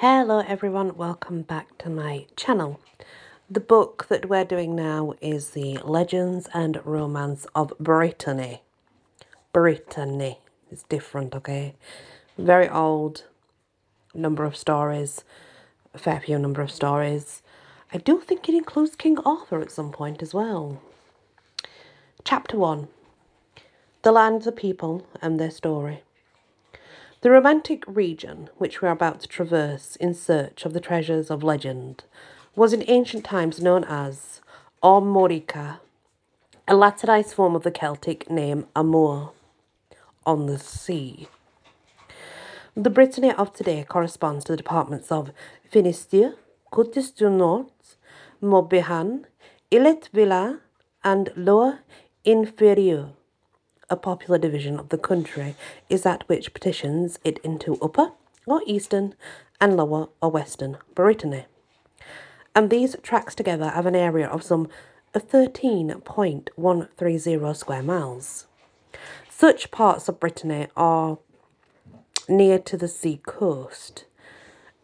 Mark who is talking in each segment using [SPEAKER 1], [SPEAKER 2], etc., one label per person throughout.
[SPEAKER 1] Hello everyone, welcome back to my channel. The book that we're doing now is The Legends and Romance of Brittany. Brittany. It's different, okay? Very old number of stories, a fair few number of stories. I do think it includes King Arthur at some point as well. Chapter 1 The Land, the People, and Their Story. The romantic region which we are about to traverse in search of the treasures of legend was in ancient times known as Armorica, a Latinized form of the Celtic name Amur, on the sea. The Brittany of today corresponds to the departments of Finistère, Côte du Nord, Morbihan, Ille-et-Vilaine, and Loire Inférieure a popular division of the country is that which partitions it into Upper or Eastern and Lower or Western Brittany. And these tracts together have an area of some 13.130 square miles. Such parts of Brittany are near to the sea coast.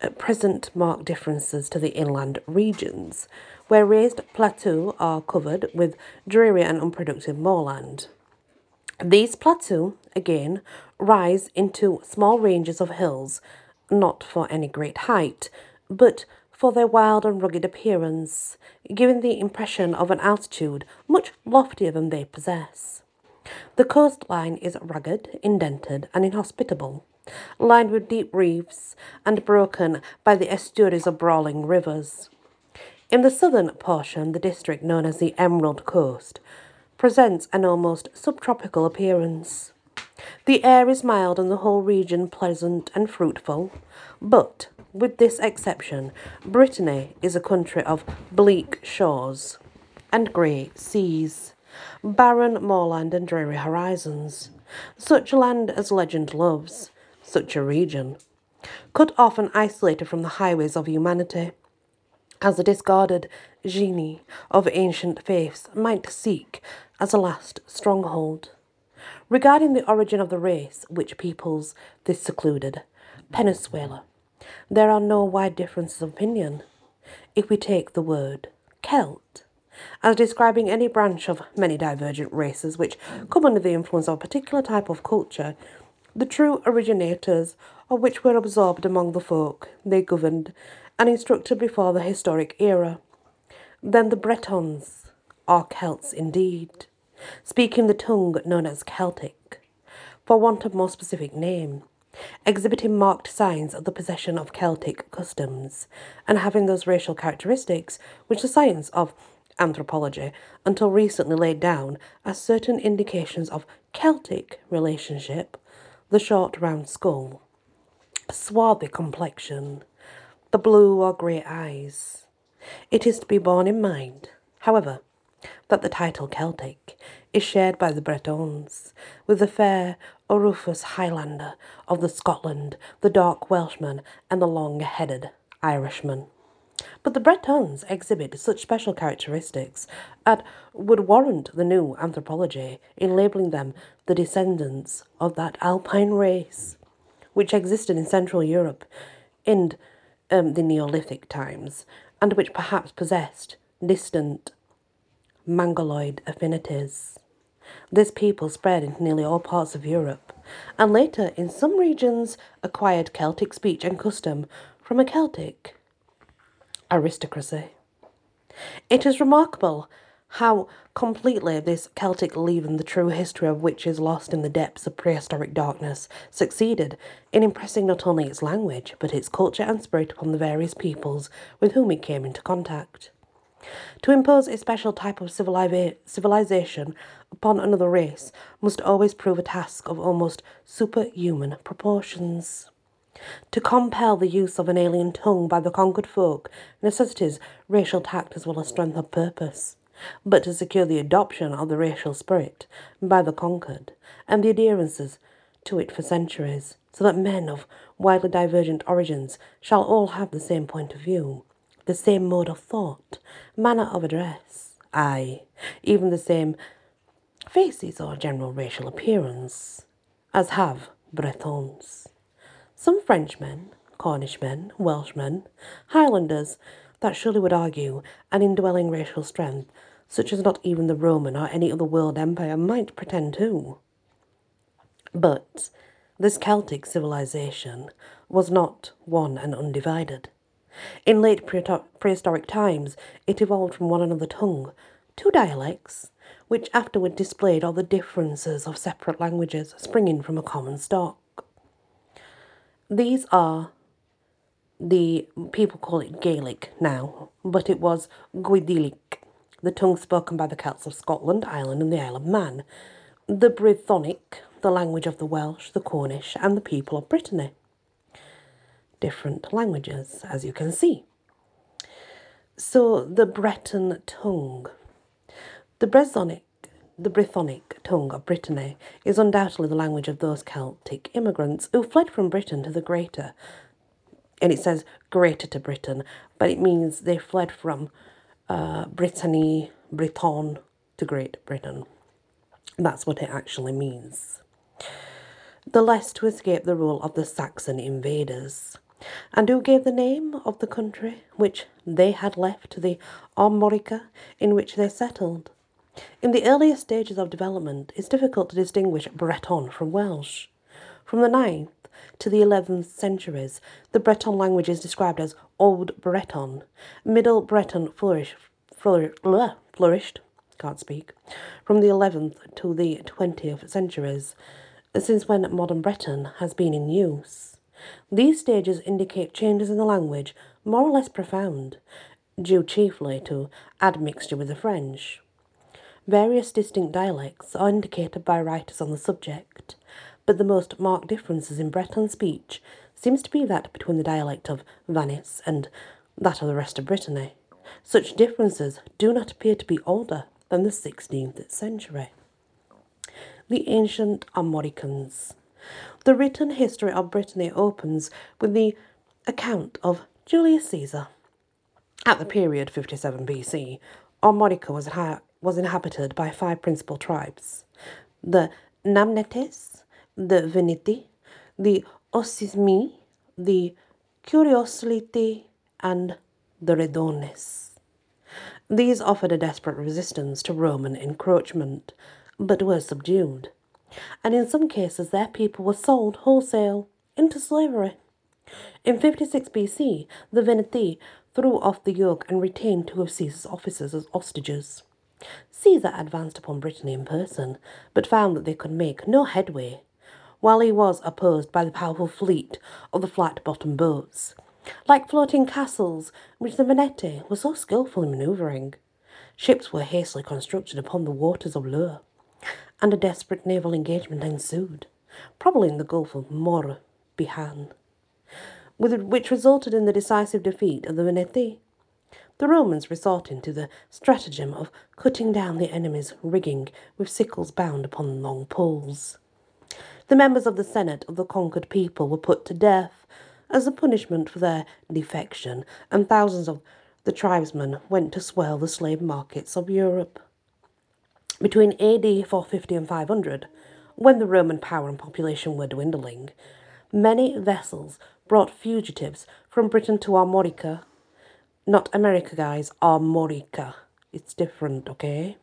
[SPEAKER 1] At present mark differences to the inland regions, where raised plateaux are covered with dreary and unproductive moorland. These plateaux, again, rise into small ranges of hills, not for any great height, but for their wild and rugged appearance, giving the impression of an altitude much loftier than they possess. The coastline is rugged, indented, and inhospitable, lined with deep reefs and broken by the estuaries of brawling rivers. In the southern portion, the district known as the Emerald Coast presents an almost subtropical appearance. The air is mild and the whole region pleasant and fruitful, but with this exception, Brittany is a country of bleak shores and grey seas, barren moorland and dreary horizons. Such land as legend loves, such a region, cut off and isolated from the highways of humanity, as a discarded genie of ancient faiths might seek as a last stronghold. Regarding the origin of the race which peoples this secluded peninsula, there are no wide differences of opinion. If we take the word Celt as describing any branch of many divergent races which come under the influence of a particular type of culture, the true originators of which were absorbed among the folk they governed and instructed before the historic era, then the Bretons are Celts indeed, speaking the tongue known as Celtic, for want of more specific name, exhibiting marked signs of the possession of Celtic customs, and having those racial characteristics which the science of anthropology until recently laid down as certain indications of Celtic relationship, the short round skull, swarthy complexion, the blue or grey eyes. It is to be borne in mind, however, that the title Celtic is shared by the Bretons, with the fair or rufous Highlander of the Scotland, the dark Welshman, and the long-headed Irishman. But the Bretons exhibit such special characteristics that would warrant the new anthropology in labelling them the descendants of that Alpine race which existed in Central Europe in um, the Neolithic times, and which perhaps possessed distant Mongoloid affinities. This people spread into nearly all parts of Europe, and later in some regions acquired Celtic speech and custom from a Celtic aristocracy. It is remarkable how completely this Celtic leaven, the true history of which is lost in the depths of prehistoric darkness, succeeded in impressing not only its language, but its culture and spirit upon the various peoples with whom it came into contact. To impose a special type of civilization upon another race must always prove a task of almost superhuman proportions. To compel the use of an alien tongue by the conquered folk necessitates racial tact as well as strength of purpose. But to secure the adoption of the racial spirit by the conquered and the adherences to it for centuries, so that men of widely divergent origins shall all have the same point of view, the same mode of thought, manner of address, aye, even the same faces or general racial appearance, as have Bretons. Some Frenchmen, Cornishmen, Welshmen, Highlanders, that surely would argue an indwelling racial strength such as not even the Roman or any other world empire might pretend to. But this Celtic civilization was not one and undivided. In late prehistoric times, it evolved from one another tongue, two dialects, which afterward displayed all the differences of separate languages springing from a common stock. These are the people call it Gaelic now, but it was Goidelic, the tongue spoken by the Celts of Scotland, Ireland, and the Isle of Man, the Brythonic, the language of the Welsh, the Cornish, and the people of Brittany. Different languages, as you can see. So, the Breton tongue. The Brythonic, the Brythonic tongue of Brittany is undoubtedly the language of those Celtic immigrants who fled from Britain to the Greater and it says greater to Britain, but it means they fled from uh, Brittany, Britain to Great Britain. That's what it actually means. The less to escape the rule of the Saxon invaders, and who gave the name of the country which they had left to the Armorica in which they settled. In the earlier stages of development, it's difficult to distinguish Breton from Welsh. From the ninth to the 11th centuries, the Breton language is described as Old Breton. Middle Breton flourish, flourish, flourished, can't speak, from the 11th to the 20th centuries, since when modern Breton has been in use. These stages indicate changes in the language, more or less profound, due chiefly to admixture with the French. Various distinct dialects are indicated by writers on the subject but the most marked differences in Breton speech seems to be that between the dialect of Vannes and that of the rest of Brittany. Such differences do not appear to be older than the 16th century. The ancient Armoricans. The written history of Brittany opens with the account of Julius Caesar. At the period 57 BC, Armorica was, was inhabited by five principal tribes the Namnetes, the Veneti, the Ossismi, the Curiosolitae, and the Redones. These offered a desperate resistance to Roman encroachment, but were subdued, and in some cases their people were sold wholesale into slavery. In 56 BC, the Veneti threw off the yoke and retained two of Caesar's officers as hostages. Caesar advanced upon Brittany in person, but found that they could make no headway while he was opposed by the powerful fleet of the flat-bottomed boats, like floating castles which the Veneti were so skilful in manoeuvring. Ships were hastily constructed upon the waters of Loire, and a desperate naval engagement ensued, probably in the Gulf of Morbihan, which resulted in the decisive defeat of the Veneti. The Romans resorting to the stratagem of cutting down the enemy's rigging with sickles bound upon long poles. The members of the Senate of the conquered people were put to death as a punishment for their defection, and thousands of the tribesmen went to swell the slave markets of Europe. Between AD 450 and 500, when the Roman power and population were dwindling, many vessels brought fugitives from Britain to Armorica. Not America, guys, Armorica. It's different, okay?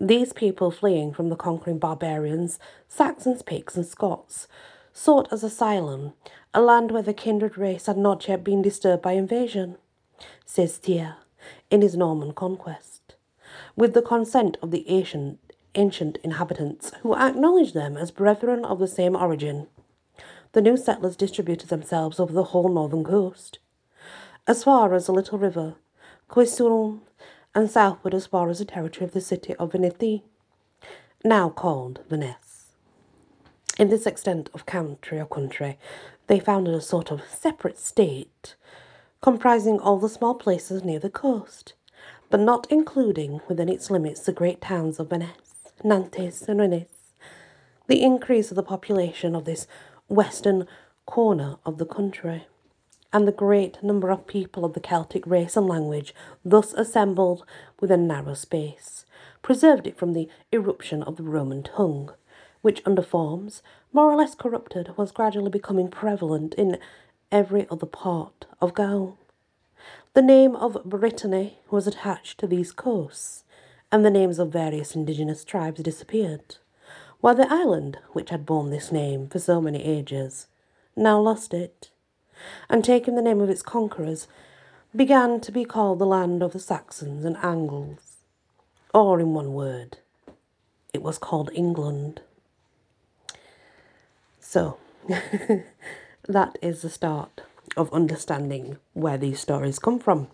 [SPEAKER 1] These people fleeing from the conquering barbarians, Saxons, Picts, and Scots, sought as asylum a land where the kindred race had not yet been disturbed by invasion, says Thierry in his Norman conquest, with the consent of the ancient, ancient inhabitants who acknowledged them as brethren of the same origin. The new settlers distributed themselves over the whole northern coast, as far as the little river Coissuron and southward as far as the territory of the city of Veneti, now called Venice. In this extent of country or country, they founded a sort of separate state, comprising all the small places near the coast, but not including within its limits the great towns of Venice, Nantes, and Rennes. The increase of the population of this western corner of the country and the great number of people of the Celtic race and language thus assembled within narrow space, preserved it from the eruption of the Roman tongue, which, under forms more or less corrupted, was gradually becoming prevalent in every other part of Gaul. The name of Brittany was attached to these coasts, and the names of various indigenous tribes disappeared, while the island, which had borne this name for so many ages, now lost it, and taking the name of its conquerors, began to be called the land of the Saxons and Angles, or in one word, it was called England. So, that is the start of understanding where these stories come from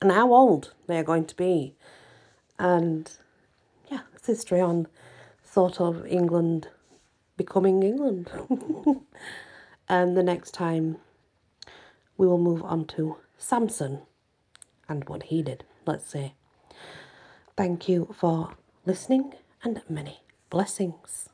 [SPEAKER 1] and how old they are going to be. And yeah, it's history on sort of England becoming England. and the next time we will move on to Samson and what he did, let's say. Thank you for listening and many blessings.